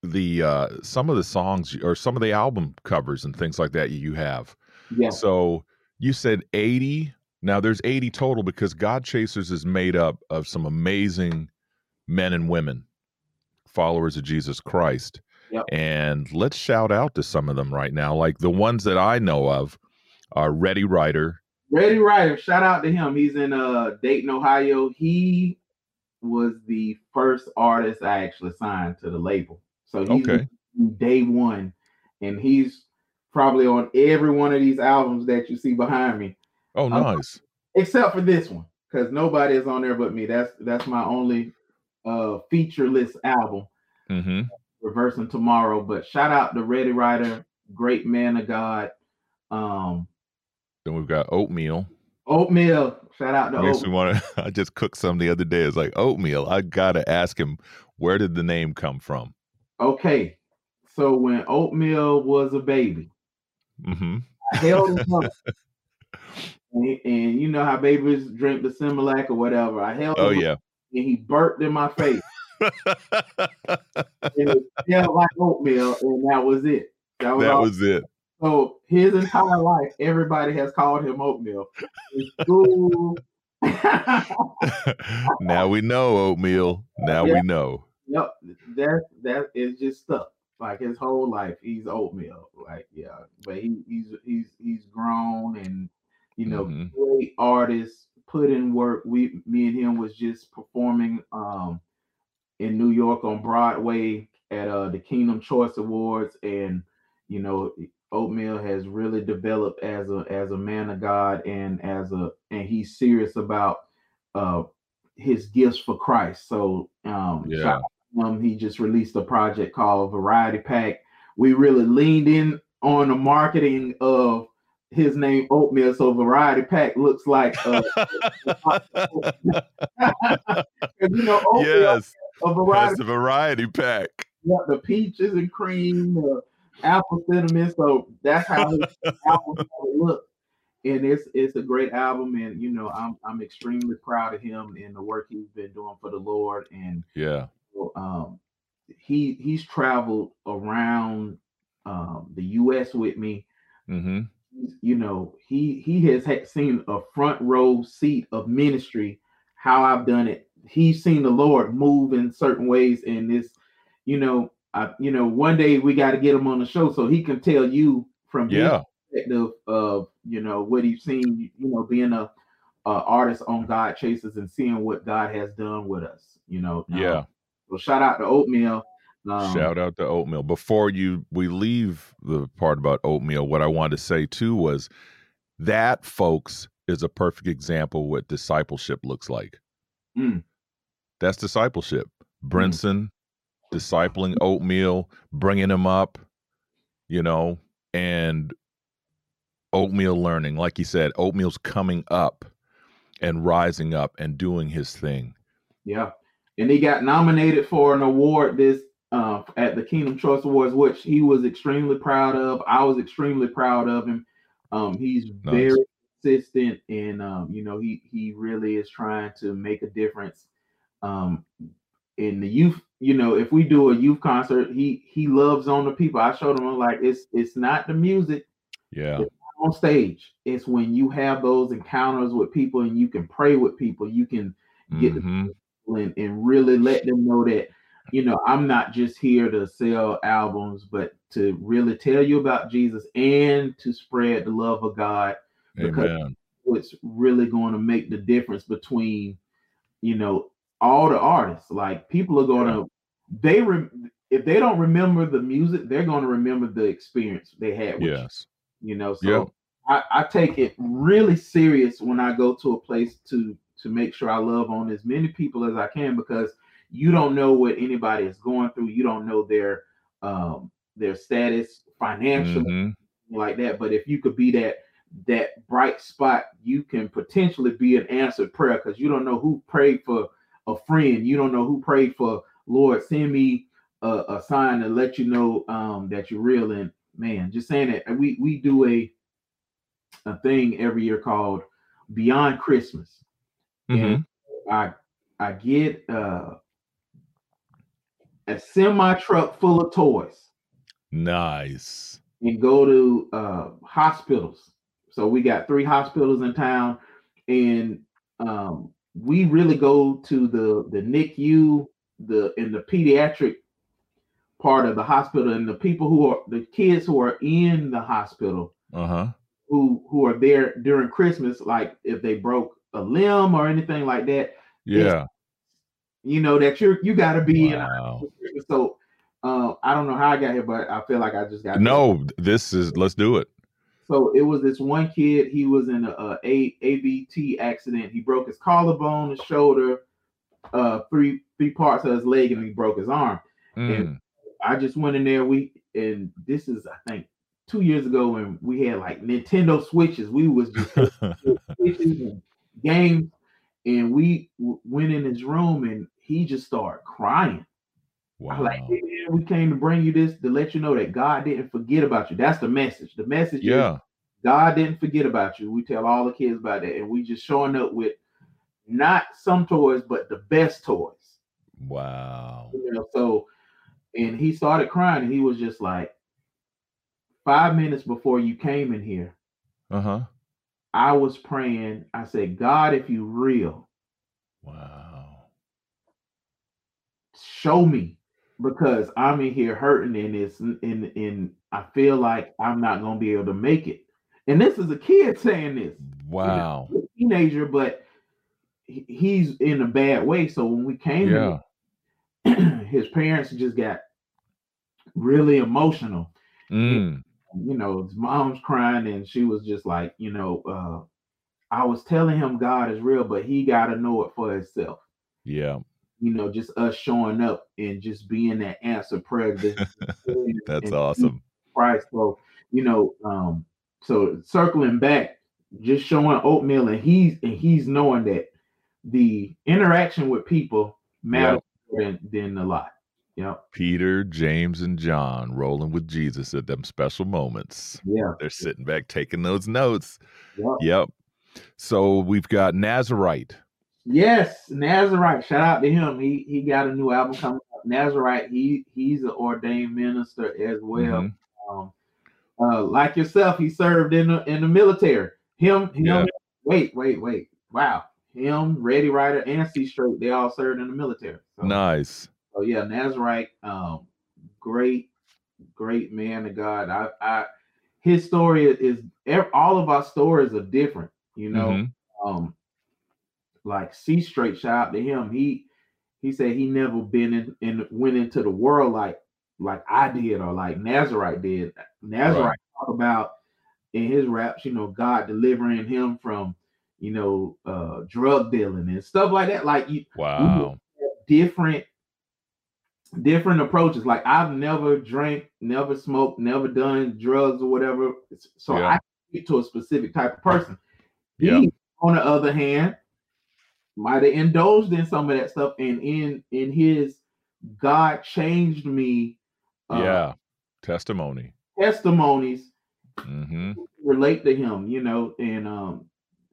the uh, some of the songs or some of the album covers and things like that you have. yeah. So you said 80. Now there's 80 total because God Chasers is made up of some amazing men and women, followers of Jesus Christ. Yep. And let's shout out to some of them right now. Like the ones that I know of are Ready Rider. Ready Ryder, shout out to him. He's in uh Dayton, Ohio. He was the first artist I actually signed to the label. So he's Okay. day one, and he's probably on every one of these albums that you see behind me, Oh, Um, nice. except for this one, because nobody is on there but me. That's that's my only uh featureless album, Mm-hmm. Reversing Tomorrow. But shout out to Ready Rider, great man of God. Um Then we've got Oatmeal. Oatmeal, shout out to Makes Oatmeal. me want to. I just cooked some the other day. It's like oatmeal. I gotta ask him where did the name come from. Okay, so when Oatmeal was a baby, hmm I held him up, and, and you know how babies drink the Similac or whatever. I held Oh him yeah. and he burped in my face, and it smelled like oatmeal, and that was it. That was that was it. so his entire life, everybody has called him Oatmeal. Now we know oatmeal. Now Yeah. we know. Yep, that that is just stuck. Like his whole life, he's oatmeal. Like yeah, but he he's he's he's grown and you know Mhm. great artist, put in work. We me and him was just performing um in New York on Broadway at uh the Kingdom Choice Awards, and you know Oatmeal has really developed as a as a man of God and as a and he's serious about uh his gifts for Christ. So um shout Yeah. Um, he just released a project called Variety Pack. We really leaned in on the marketing of his name Oatmeal, so Variety Pack looks like uh, you know oatmeal, yes. a variety, the variety pack. yeah, the peaches and cream, the apple cinnamon. So that's how his album look. And it's it's a great album, and you know I'm I'm extremely proud of him and the work he's been doing for the Lord, and Yeah. Um, he he's traveled around um, the U.S. with me. hmm You know, he he has had seen a front row seat of ministry, how I've done it. He's seen the Lord move in certain ways, and this, you know, I, you know, one day we got to get him on the show so he can tell you from his Yeah. perspective of you know what he's seen. You know, being a, a artist on God Chasers and seeing what God has done with us. You know, um, Yeah. So shout out to Oatmeal. Um, Shout out to oatmeal. Before you we leave the part about oatmeal, what I wanted to say too was that, folks, is a perfect example what discipleship looks like. Mm. That's discipleship. Brinson discipling oatmeal, bringing him up, you know, and oatmeal learning. Like you said, oatmeal's coming up and rising up and doing his thing. Yeah, and he got nominated for an award this uh, at the Kingdom Choice Awards, which he was extremely proud of. I was extremely proud of him. Um, he's Nice. very consistent, and um, you know he he really is trying to make a difference. Um, in the youth, you know, if we do a youth concert, he he loves on the people. I showed him I'm like it's it's not the music, Yeah. on stage. It's when you have those encounters with people and you can pray with people. You can get Mhm. And, and really let them know that you know i'm not just here to sell albums but to really tell you about jesus and to spread the love of god because Amen. what's really going to make the difference between you know all the artists like people are going to they re- if they don't remember the music they're going to remember the experience they had with you Yes. you know so Yep. I, I take it really serious when i go to a place to to make sure i love on as many people as i can because you don't know what anybody is going through. You don't know their um their status financially Mhm. like that. But if you could be that that bright spot you can potentially be an answered prayer because you don't know who prayed for a friend. You don't know who prayed for lord send me a, a sign to let you know um that you're real. And man just saying that we we do a a thing every year called beyond christmas Mhm. i i get uh a semi truck full of toys Nice. and go to uh, hospitals. So we got three hospitals in town, and um, we really go to the the NICU, the in the pediatric part of the hospital, and the people who are the kids who are in the hospital Uh huh. who who are there during Christmas, like if they broke a limb or anything like that, Yeah. you know that you're you got to be in. So uh, I don't know how I got here, but I feel like I just got No, this is. Let's do it. So it was this one kid. He was in a, a, a ATV accident. He broke his collarbone, his shoulder, uh, three three parts of his leg, and he broke his arm. Mm. I just went in there. We and this is I think two years ago when we had like Nintendo Switches. We was just switches and games, and we went in his room and he just started crying. Was like, "Hey, man, we came to bring you this to let you know that God didn't forget about you. That's the message. The message is Yeah. God didn't forget about you. We tell all the kids about that, and we just showing up with not some toys, but the best toys. Wow. You know, so and he started crying, and he was just like, five minutes before you came in here, Uh huh. I was praying. I said, God, if you real, Wow. show me because I'm in here hurting and it's and and I feel like I'm not gonna be able to make it. And this is a kid saying this. Wow. A teenager, but he's in a bad way. So when we came, Yeah. here, his parents just got really emotional. Mm. You know, his mom's crying, and she was just like, you know, uh, I was telling him God is real, but he got to know it for himself. Yeah. You know, just us showing up and just being that answer prayer. That's and awesome. Christ. So, you know, um, so circling back, just showing oatmeal, and he's and he's knowing that the interaction with people matters more than than a lot. Yep. Peter, James, and John rolling with Jesus at them special moments. Yeah. They're sitting back taking those notes. Yep. Yep. So we've got Nazarite. Yes, Nazarite. Shout out to him. He he got a new album coming up. Nazarite. He he's an ordained minister as well. Mhm. Um, uh, like yourself, he served in the in the military. Him, him. Yeah. Wait, wait, wait. Wow. Him, Ready Rider, and C Straight. They all served in the military. So, Nice. So yeah, Nazarite. Um, great, great man of God. I, I, his story is all of our stories are different. You know, Mhm. um, like C Straight. Shout out to him. He he said he never been in and went into the world like like I did or like Nazarite did. Nazarite Right. talk about in his raps, you know, God delivering him from you know uh drug dealing and stuff like that. Like you Wow. different different approaches. Like I've never drank, never smoked, never done drugs or whatever. So Yeah. I get to a specific type of person. Yeah. He, on the other hand, might have indulged in some of that stuff, and in in his God changed me. uh, Yeah. Testimony. testimonies mm-hmm. relate to him, you know, and um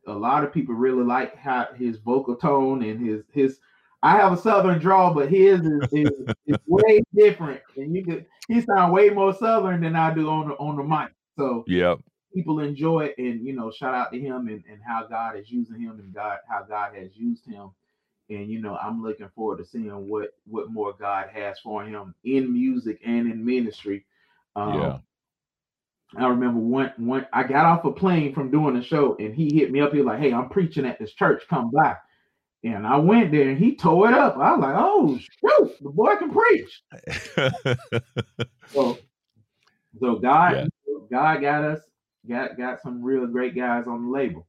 a lot of people really like how his vocal tone and his his I have a southern drawl, but his is, is, is way different. And you could he sound way more southern than I do on the on the mic. So Yep. people enjoy it, and you know, shout out to him and, and how God is using him and God how God has used him. And you know, I'm looking forward to seeing what what more God has for him in music and in ministry. Um, yeah. I remember one one I got off a plane from doing a show and he hit me up. He was like, Hey, I'm preaching at this church, come by. And I went there and he tore it up. I was like, Oh shoot, the boy can preach. so so God Yeah. God got us, got got some real great guys on the label.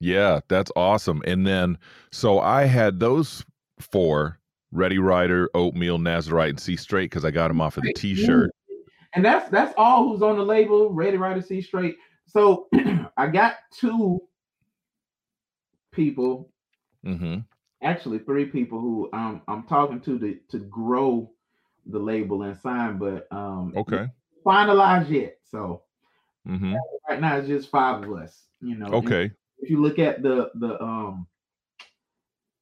Yeah, that's awesome. And then, so I had those four Ready Rider, Oatmeal, Nazarite, and C Straight because I got them off of the t shirt. Mm-hmm. And that's that's all who's on the label, Ready Rider C Straight. So I got two people, hmm actually three people who um I'm talking to to to grow the label and sign, but um Okay. finalized yet. So hmm right now it's just five of us, you know. and Okay. If you look at the the um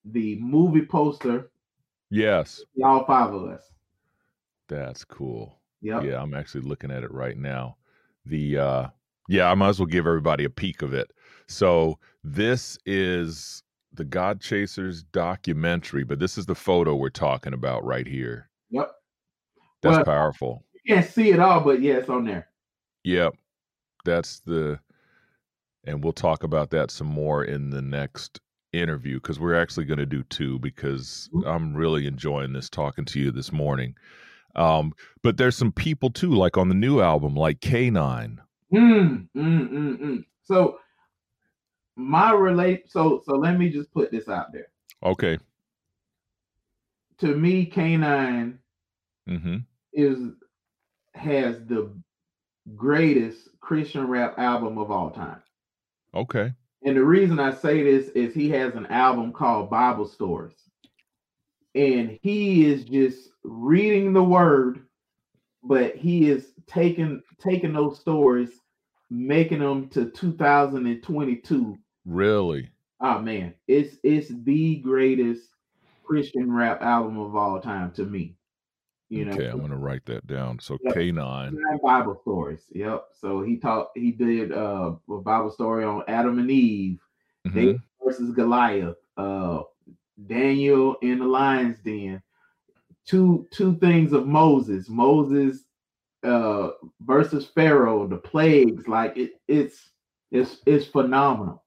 the movie poster, Yes. all five of us. That's cool. Yeah. Yeah, I'm actually looking at it right now. The uh yeah, I might as well give everybody a peek of it. So this is the God Chasers documentary, but this is the photo we're talking about right here. Yep. That's Well- powerful. You can't see it all, but yeah, it's on there. Yep. That's the and we'll talk about that some more in the next interview because we're actually going to do two because Mhm. I'm really enjoying this talking to you this morning. Um, but there's some people too, like on the new album, like K9. Mm, mm, mm, mm. So my relate so so let me just put this out there. Okay. To me, K9 Mm-hmm. is has the greatest Christian rap album of all time. Okay. And the reason I say this is he has an album called Bible Stories. And he is just reading the word, but he is taking taking those stories, making them to 2022. Really? Oh man, it's it's the greatest Christian rap album of all time to me. You know, okay, I'm gonna write that down. So Yep. K9. Bible stories. Yep. So he taught he did uh, a Bible story on Adam and Eve, Mhm. David versus Goliath, uh Daniel in the lion's den. Two two things of Moses. Moses uh versus Pharaoh, the plagues, like it it's it's it's phenomenal.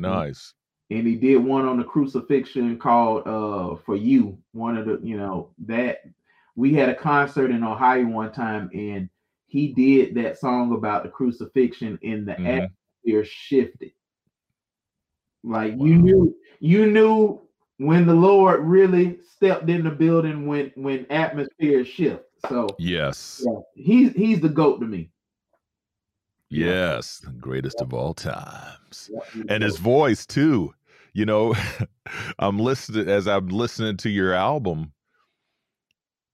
Nice. And he did one on the crucifixion called uh for you. One of the, you know, that we had a concert in Ohio one time and he did that song about the crucifixion and the Mhm. atmosphere shifted. Like Wow. you knew you knew when the Lord really stepped in the building when when atmosphere shift. So Yes. yeah, he's he's the goat to me. Yeah. Yes. The greatest of all times. Yeah, and his voice too you know i'm listening as i'm listening to your album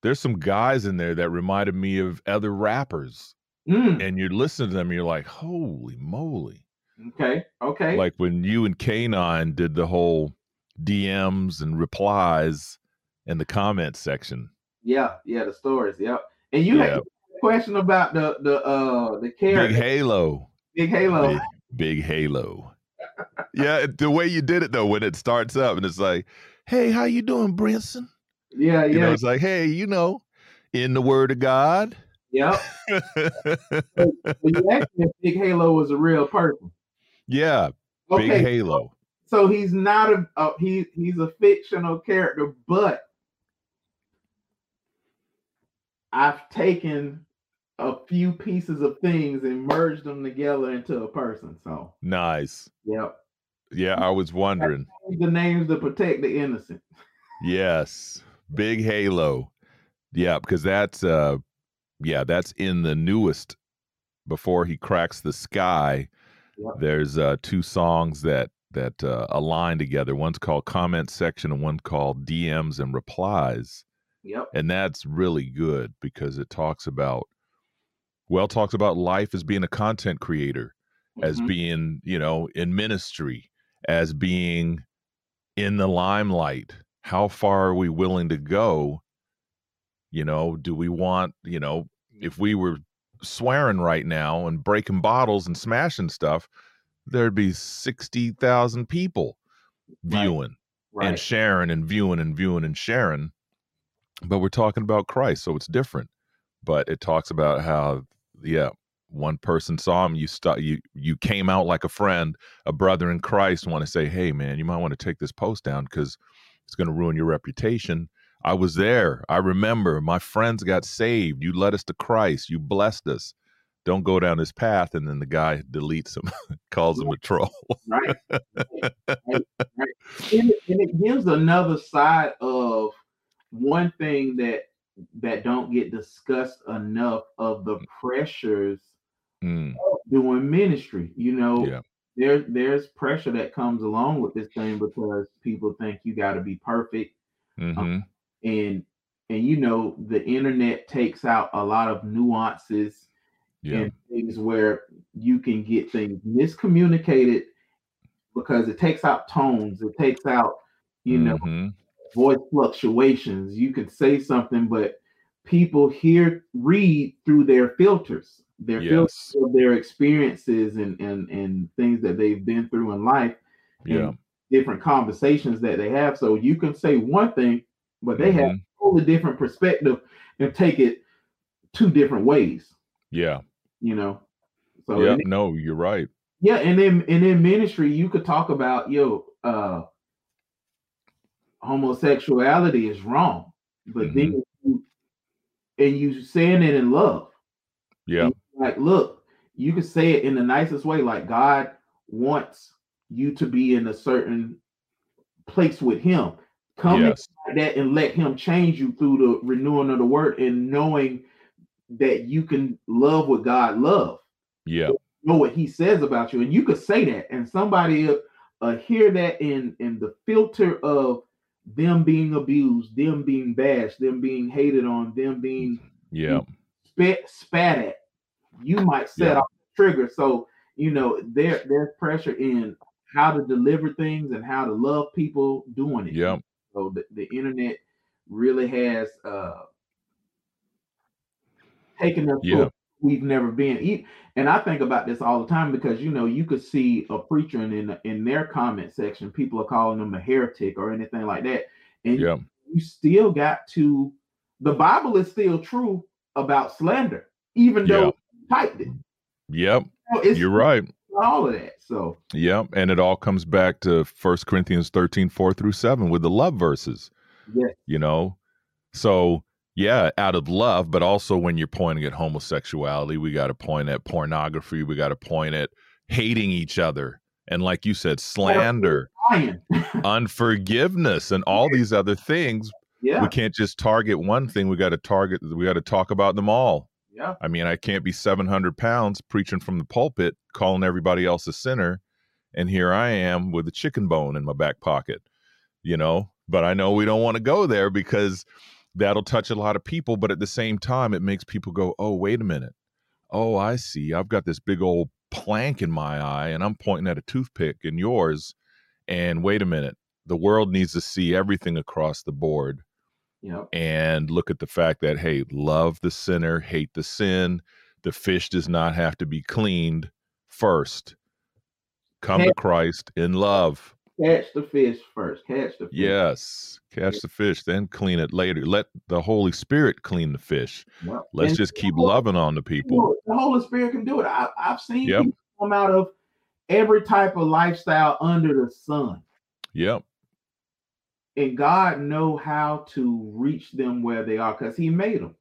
there's some guys in there that reminded me of other rappers Mm, and you're listening to them you're like holy moly okay, okay. like when you and k9 did the whole dms and replies in the comment section Yeah, yeah, the stories. Yep. And you had Yeah. a question about the the uh the character. big halo Big Halo. big, big halo yeah the way you did it though when it starts up and it's like hey how you doing brinson Yeah, You know, yeah, it's like, hey, you know, in the word of God. yep. You asked if Big Halo was a real person. yeah, big Okay, halo. so he's not a, a he he's a fictional character, but I've taken a few pieces of things and merged them together into a person. So Nice. yep. Yeah, I was wondering. The names to protect the innocent. Yes, big halo. Yeah, because that's uh, yeah, that's in the newest. Before he cracks the sky, Yep. there's uh two songs that that uh, align together. One's called comment section and one called DMs and replies. Yep. and that's really good because it talks about well talks about life as being a content creator as Mhm. being you know in ministry as being in the limelight how far are we willing to go you know do we want you know if we were swearing right now and breaking bottles and smashing stuff, there'd be 60,000 people viewing right. and sharing and viewing and viewing and sharing. But we're talking about Christ, so it's different. But it talks about how, yeah, one person saw him, you st- you you came out like a friend, a brother in Christ, want to say, hey man, you might want to take this post down because it's going to ruin your reputation. I was there. I remember my friends got saved. You led us to Christ. You blessed us. Don't go down this path. And then the guy deletes him, calls him a troll. right. right. right. And, and it gives another side of one thing that that don't get discussed enough of the pressures Mm, of doing ministry. You know, yeah. there there's pressure that comes along with this thing because people think you got to be perfect hmm and and you know the internet takes out a lot of nuances Yeah. and things where you can get things miscommunicated because it takes out tones it takes out you know Mhm. Voice fluctuations you could say something but people hear read through their filters their filters of their experiences and and and things that they've been through in life Yeah. different conversations that they have so you can say one thing but they have Mhm. a totally different perspective and take it two different ways Yeah. you know so Yeah. and- No, you're right. yeah and then and in ministry you could talk about yo uh homosexuality is wrong but then you and you saying it in love Yeah. like look you can say it in the nicest way like god wants you to be in a certain place with him come Yes. that and let him change you through the renewing of the word and knowing that you can love what god love. Yeah. know what he says about you and you could say that and somebody uh, hear that in in the filter of them being abused them being bashed them being hated on them being Yeah. spat, spat at you might set Yeah. off the trigger so you know there there's pressure in how to deliver things and how to love people doing it Yeah. so the, the internet really has uh taken us Yeah. We've never been and i think about this all the time because you know you could see a preacher and in in their comment section people are calling them a heretic or anything like that and Yeah. you still got to the bible is still true about slander even though you typed it Yep. It's You're right. all of that so Yep. And it all comes back to First Corinthians 13, 4 through 7 with the love verses. yeah you know so yeah out of love but also when you're pointing at homosexuality we got to point at pornography we got to point at hating each other and like you said slander unforgiveness and all these other things. Yeah. We can't just target one thing we got to target we got to talk about them all. Yeah. I mean i can't be 700 pounds preaching from the pulpit calling everybody else a sinner and here i am with a chicken bone in my back pocket you know? But i know we don't want to go there because that'll touch a lot of people but at the same time it makes people go oh wait a minute. Oh i see. I've got this big old plank in my eye and i'm pointing at a toothpick in yours and wait a minute. The world needs to see everything across the board yeah and look at the fact that hey love the sinner hate the sin. The fish does not have to be cleaned first. Come to christ in love catch the fish first catch the fish. yes catch the fish then clean it later let the holy spirit clean the fish let's And just keep loving on the people the Holy Spirit can do it. I, I've seen Yep. people come out of every type of lifestyle under the sun, yep and God know how to reach them where they are because He made them.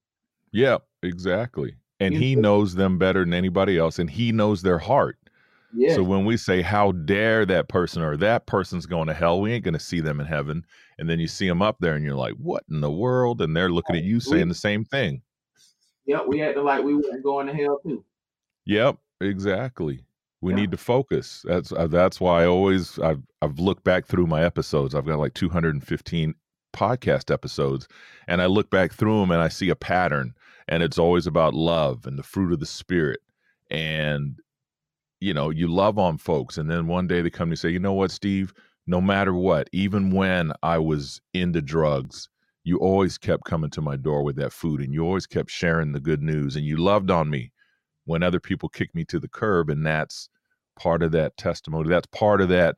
yep exactly and he know- knows them better than anybody else and he knows their heart Yeah, So when we say, how dare that person or that person's going to hell, we ain't going to see them in heaven. And then you see them up there and you're like, what in the world? And they're looking at you saying the same thing. Yep. we acted like we weren't going to hell too. Yep, exactly. We Yeah. need to focus. That's uh, that's why I always I've I've looked back through my episodes. I've got like 215 podcast episodes, and I look back through them and I see a pattern, and it's always about love and the fruit of the spirit, and you know you love on folks, and then one day they come to and say, you know what, Steve, no matter what, even when I was into drugs. You always kept coming to my door with that food, and you always kept sharing the good news, and you loved on me when other people kick me to the curb. And that's part of that testimony. That's part of that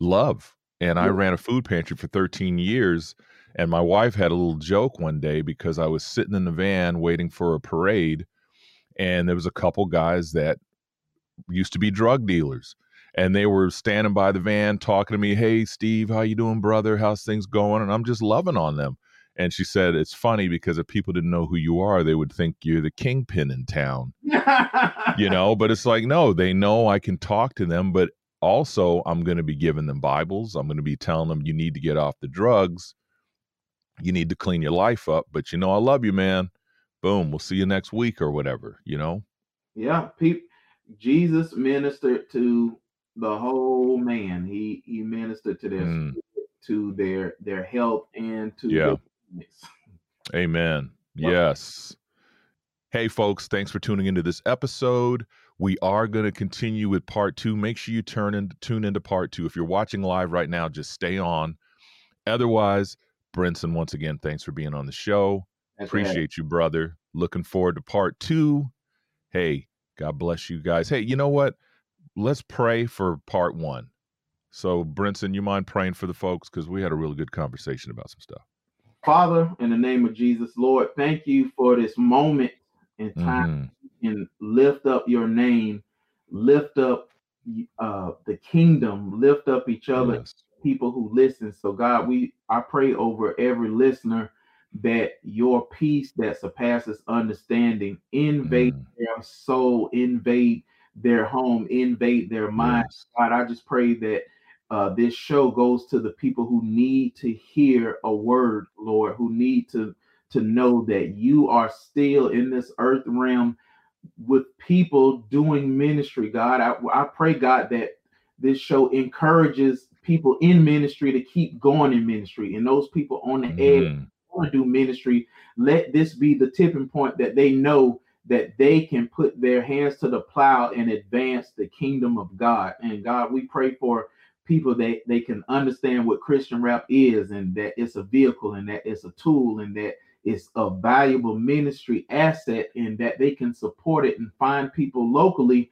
love. And I ran a food pantry for 13 years. And my wife had a little joke one day because I was sitting in the van waiting for a parade. And there was a couple guys that used to be drug dealers and they were standing by the van talking to me hey steve how you doing brother? How's things going? And i'm just loving on them. And she said it's funny because if people didn't know who you are they would think you're the kingpin in town. You know but it's like no they know i can talk to them but also i'm going to be giving them bibles. I'm going to be telling them you need to get off the drugs. You need to clean your life up but you know i love you man. Boom we'll see you next week or whatever you know? Yeah people jesus ministered to the whole man he he ministered to their Mm. to their their health and to Yeah. Amen. Well- Yes. Hey, folks, thanks for tuning into this episode. We are going to continue with part two. Make sure you turn and tune into part two. If you're watching live right now, just stay on. Otherwise, Brinson, once again, thanks for being on the show. That's right. Appreciate you, brother. Looking forward to part two. Hey, God bless you guys. Hey, you know what? Let's pray for part one. So, Brinson, you mind praying for the folks? Because we had a really good conversation about some stuff. Father, in the name of Jesus, Lord, thank you for this moment in time Mhm. and lift up your name, lift up uh, the kingdom, lift up each other, Yes. people who listen. So God, we I pray over every listener that your peace that surpasses understanding invade Mm. their soul, invade their home, invade their mind. Yes. God, I just pray that uh, this show goes to the people who need to hear a word, Lord, who need to to know that you are still in this earth realm with people doing ministry. God, I, I pray, God, that this show encourages people in ministry to keep going in ministry, and those people on the edge Mhm. Want to do ministry, let this be the tipping point that they know that they can put their hands to the plow and advance the kingdom of God. And God, we pray for people that they can understand what Christian rap is and that it's a vehicle and that it's a tool and that it's a valuable ministry asset and that they can support it and find people locally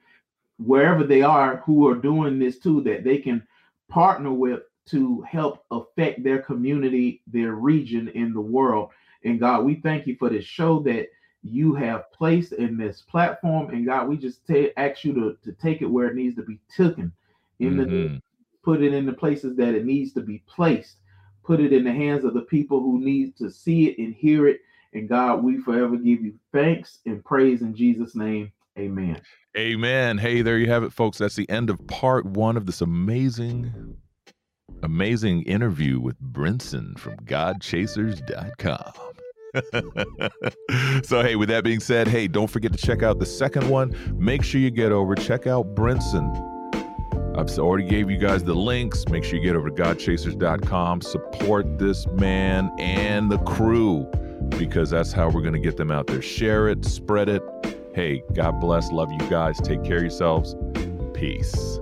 wherever they are who are doing this too that they can partner with to help affect their community, their region in the world. And God, we thank you for this show that you have placed in this platform. And God, we just ask you to, to take it where it needs to be taken in the Mhm. put it in the places that it needs to be placed. Put it in the hands of the people who need to see it and hear it. And God, we forever give you thanks and praise in Jesus' name. Amen. Amen. Hey, there you have it, folks. That's the end of part one of this amazing, amazing interview with Brinson from GodChasers.com. so, hey, with that being said, hey, don't forget to check out the second one. Make sure you get over, check out Brinson. I've already gave you guys the links. Make sure you get over to godchasers.com. Support this man and the crew because that's how we're going to get them out there. Share it, spread it. Hey, God bless. Love you guys. Take care of yourselves. Peace.